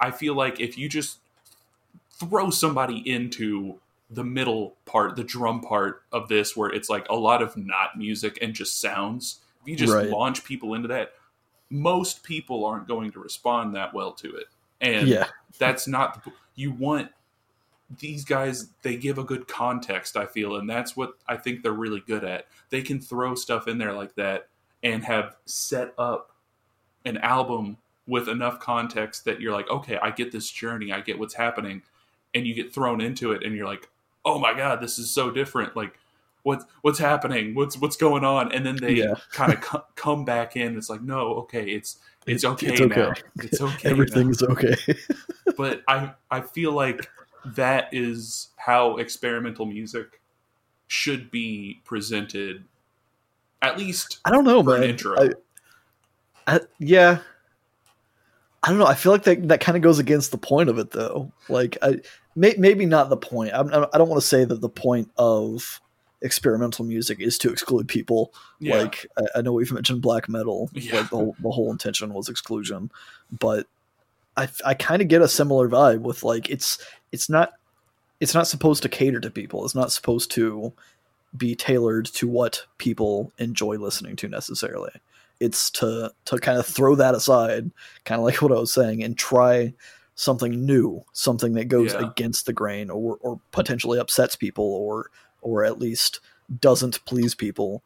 I feel like if you just throw somebody into the middle part, the drum part of this, where it's like a lot of not music and just sounds, if you just Right. launch people into that, most people aren't going to respond that well to it. And Yeah. that's not the, you want these guys they give a good context i feel and that's what i think they're really good at they can throw stuff in there like that and have set up an album with enough context that you're like okay i get this journey i get what's happening and you get thrown into it and you're like oh my god this is so different like what's what's happening what's what's going on and then they Yeah. kind of co- come back in it's like no okay it's it's okay, It's okay. now it's okay now Everything's okay. but I I feel like that is how experimental music should be presented, at least I don't know, man. intro. I, I, yeah. I don't know. I feel like that that kind of goes against the point of it, though. Like, I may, maybe not the point. I'm, I'm- don't want to say that the point of experimental music is to exclude people. yeah, Like, I, I know we've mentioned black metal. Yeah. Like the whole, the whole intention was exclusion, but I I kind of get a similar vibe with like it's it's not it's not supposed to cater to people. It's not supposed to be tailored to what people enjoy listening to necessarily. It's to to kind of throw that aside, kind of like what I was saying, and try something new, something that goes Yeah. against the grain or or potentially upsets people or or at least doesn't please people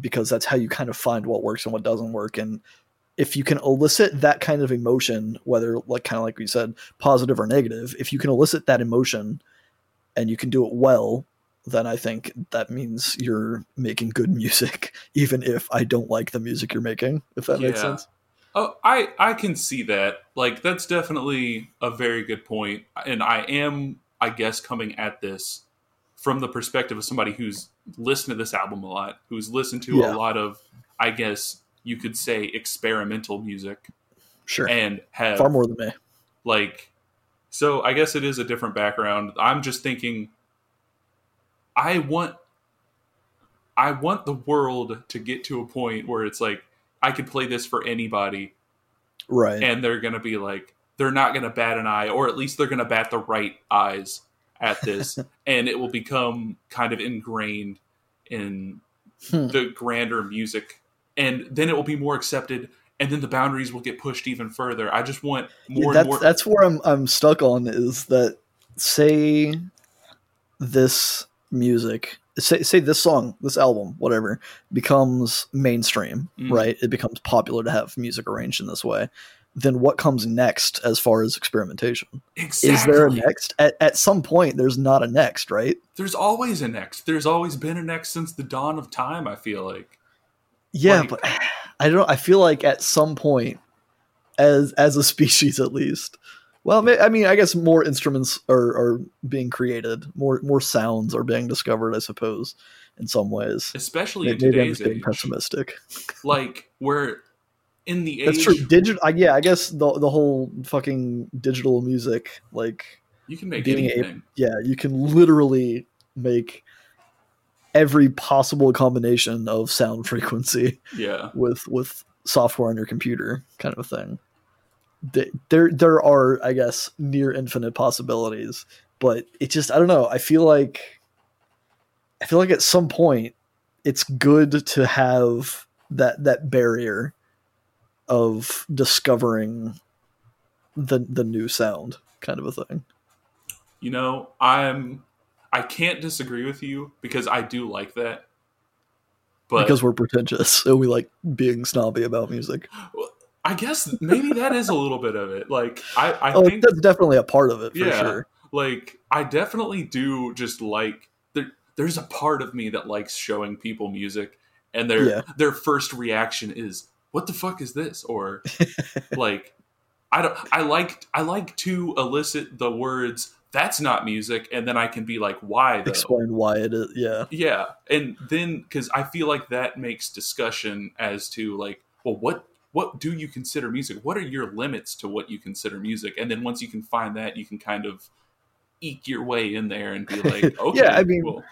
because that's how you kind of find what works and what doesn't work and if you can elicit that kind of emotion whether like kind of like we said positive or negative if you can elicit that emotion and you can do it well then i think that means you're making good music even if i don't like the music you're making if that makes sense oh, I I can see that. Like that's definitely a very good point. point, and I am I guess coming at this from the perspective of somebody who's listened to this album a lot, who's listened to Yeah. a lot of I guess you could say experimental music, sure and have far more than me like so i guess it is a different background i'm just thinking i want i want the world to get to a point where it's like i could play this for anybody. Right. And they're gonna be like they're not gonna bat an eye or at least they're gonna bat the right eyes at this. And it will become kind of ingrained in Hmm. the grander music. And then it will be more accepted and then the boundaries will get pushed even further. I just want more that's, and more that's where I'm I'm stuck on is that say this music say say this song this album whatever becomes mainstream Mm. right it becomes popular to have music arranged in this way then what comes next as far as experimentation Exactly. is there a next at, at some point there's not a next right There's always a next. There's always been a next since the dawn of time. I feel like. yeah Like- but i don't i feel like at some point as as a species at least well i mean i guess more instruments are, are being created more more sounds are being discovered i suppose in some ways especially in maybe i'm just being age. pessimistic Like we're in the age. that's true digital I, yeah i guess the the whole fucking digital music like You can make anything. yeah you can literally make every possible combination of sound frequency yeah. with with software on your computer kind of a thing Th- there there are i guess near infinite possibilities but it just i don't know i feel like i feel like at some point it's good to have that that barrier of discovering the the new sound kind of a thing You know, I'm. I can't disagree with you because I do like that. But because we're pretentious and we like being snobby about music I guess maybe that is a little bit of it. Like I, I oh think that's definitely a part of it for Yeah. sure like I definitely do just like there there's a part of me that likes showing people music and their Yeah. their first reaction is what the fuck is this or like I don't I like I like to elicit the words that's not music and then I can be like why though explain why it is yeah yeah and then because I feel like that makes discussion as to like well what what do you consider music what are your limits to what you consider music and then once you can find that you can kind of eke your way in there and be like okay Yeah, I mean, well,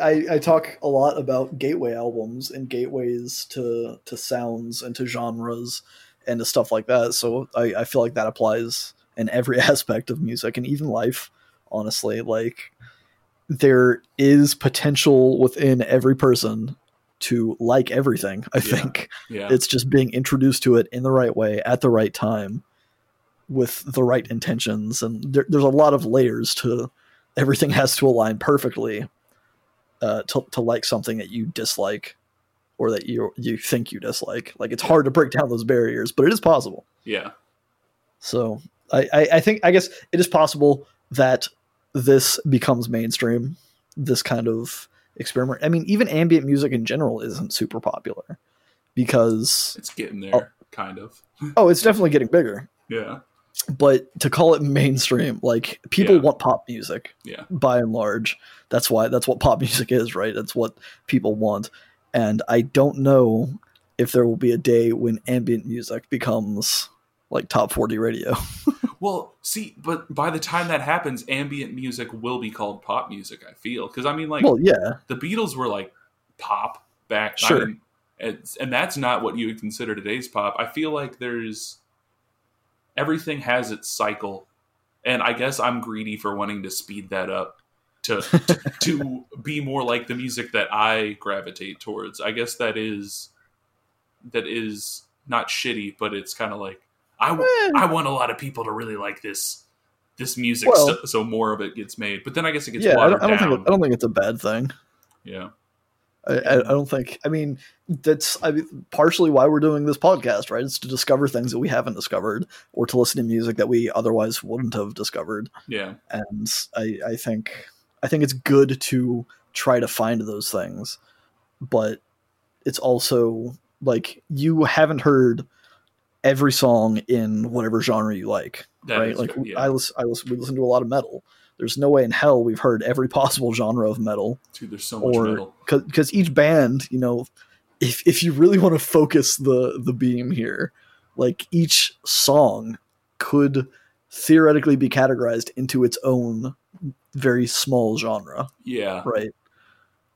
I, I talk a lot about gateway albums and gateways to to sounds and to genres and to stuff like that. So I, I feel like that applies in every aspect of music and even life. Honestly, like there is potential within every person to like everything. I Yeah. think Yeah. it's just being introduced to it in the right way at the right time with the right intentions and there, there's a lot of layers to everything has to align perfectly uh, to, to like something that you dislike or that you you think you dislike like it's hard to break down those barriers but it is possible yeah. so I, I, I think I guess it is possible that this becomes mainstream. This kind of experiment. I mean, even ambient music in general isn't super popular because It's getting there, oh. kind of. oh, it's definitely getting bigger. Yeah. But to call it mainstream, like people Yeah. want pop music Yeah. by and large. That's why that's what pop music is, right? That's what people want. And I don't know if there will be a day when ambient music becomes like top 40 radio. Well, see, but by the time that happens, ambient music will be called pop music. I feel because I mean, like well, yeah. the Beatles were like pop back, I Sure. mean, it's, and that's not what you would consider today's pop. I feel like there's everything has its cycle, and I guess I'm greedy for wanting to speed that up to to, to be more like the music that I gravitate towards. I guess that is that is not shitty, but it's kind of like I Eh. I want a lot of people to really like this this music, Well- so, so more of it gets made. But then I guess it gets yeah, I don't, I don't think it, I don't think it's a bad thing. yeah. I, I, I don't think. I mean, that's I mean, partially why we're doing this podcast, right? It's to discover things that we haven't discovered, or to listen to music that we otherwise wouldn't have discovered. Yeah, And I, I think, I think it's good to try to find those things, but it's also like you haven't heard every song in whatever genre you like, that right? Like true, yeah. I listen, I listen, we listen to a lot of metal. There's no way in hell we've heard every possible genre of metal Dude, there's so much or metal. because each band, you know, if if you really want to focus the the beam here, like each song could theoretically be categorized into its own very small genre, Yeah, right?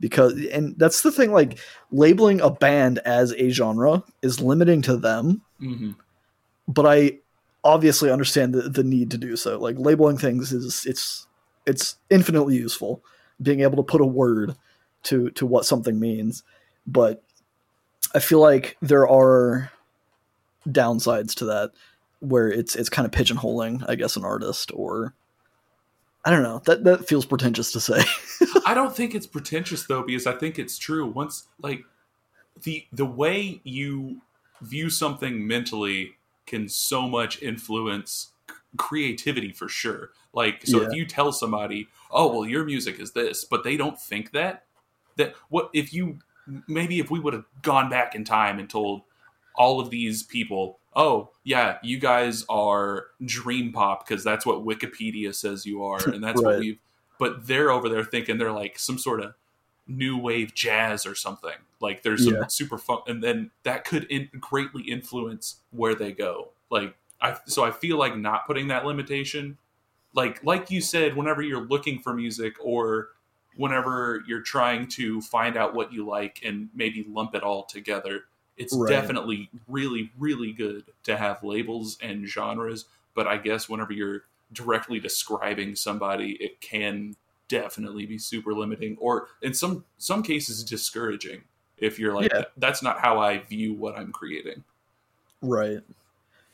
Because and that's the thing, like labeling a band as a genre is limiting to them, hmm but I obviously understand the, the need to do so. Like labeling things is it's it's infinitely useful. Being able to put a word to to what something means, but I feel like there are downsides to that where it's it's kind of pigeonholing, I guess, an artist or I don't know. That that feels pretentious to say. I don't think it's pretentious though, because I think it's true. Once like the the way you view something mentally can so much influence c- creativity for sure. Like so Yeah. if you tell somebody, "Oh, well your music is this," but they don't think that that what if you maybe if we would have gone back in time and told all of these people, "Oh, yeah, you guys are dream pop because that's what Wikipedia says you are and that's what we've but they're over there thinking they're like some sort of new wave jazz or something. Like there's some Yeah. super fun, and then that could in, greatly influence where they go. Like I, so I feel like not putting that limitation, like like you said, whenever you're looking for music or whenever you're trying to find out what you like and maybe lump it all together, it's Right. definitely really really good to have labels and genres. But I guess whenever you're directly describing somebody, it can definitely be super limiting, or in some some cases discouraging. If you're like, Yeah. that's not how I view what I'm creating. Right.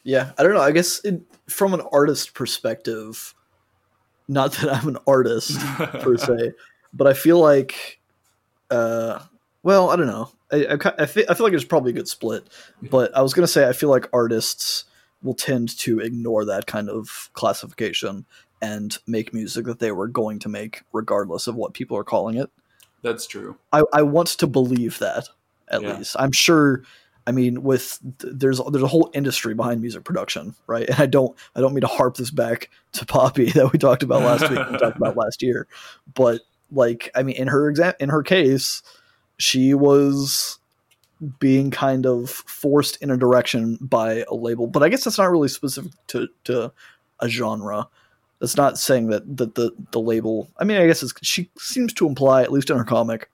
Yeah, I don't know. I guess it, from an artist perspective, not that I'm an artist per se, but I feel like, uh, well, I don't know. I, I, I, feel, I feel like it's probably a good split, but I was gonna say I feel like artists will tend to ignore that kind of classification and make music that they were going to make regardless of what people are calling it. That's true. I, I want to believe that at Yeah. least. I'm sure. I mean, with there's there's a whole industry behind music production, right? And I don't I don't mean to harp this back to Poppy that we talked about last week, we talked about last year, but like I mean, in her exam in her case, she was being kind of forced in a direction by a label, but I guess that's not really specific to to a genre. That's not saying that that the the label. I mean, I guess it's, she seems to imply, at least in her comic,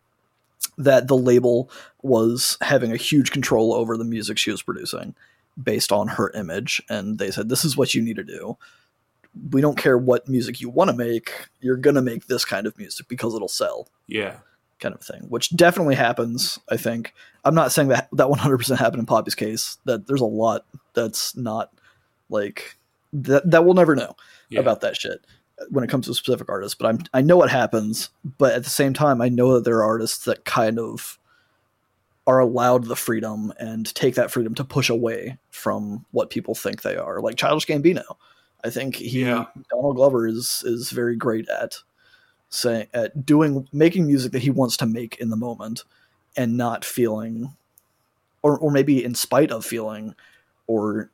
that the label was having a huge control over the music she was producing based on her image, and they said, "This is what you need to do." we don't care what music you want to make. You're gonna make this kind of music because it'll sell, Yeah. kind of thing. Which definitely happens. I think. I'm not saying that that 100% happened in Poppy's case. That there's a lot that's not like that. That we'll never know Yeah. about that shit when it comes to specific artists. But I'm I know what happens. But at the same time, I know that there are artists that kind of are allowed the freedom and take that freedom to push away from what people think they are. Like Childish Gambino, I think he Yeah. Donald Glover is is very great at saying at doing making music that he wants to make in the moment and not feeling or or maybe in spite of feeling or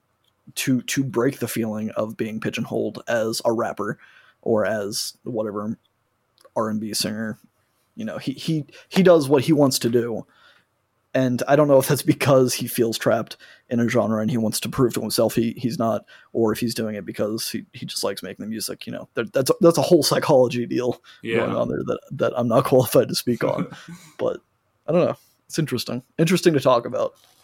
to to break the feeling of being pigeonholed as a rapper or as whatever R&B singer you know he he he does what he wants to do and I don't know if that's because he feels trapped in a genre and he wants to prove to himself he he's not, or if he's doing it because he, he just likes making the music. You know, there, that's a, that's a whole psychology deal going on there that that I'm not qualified to speak on. but I don't know. It's interesting. Interesting to talk about.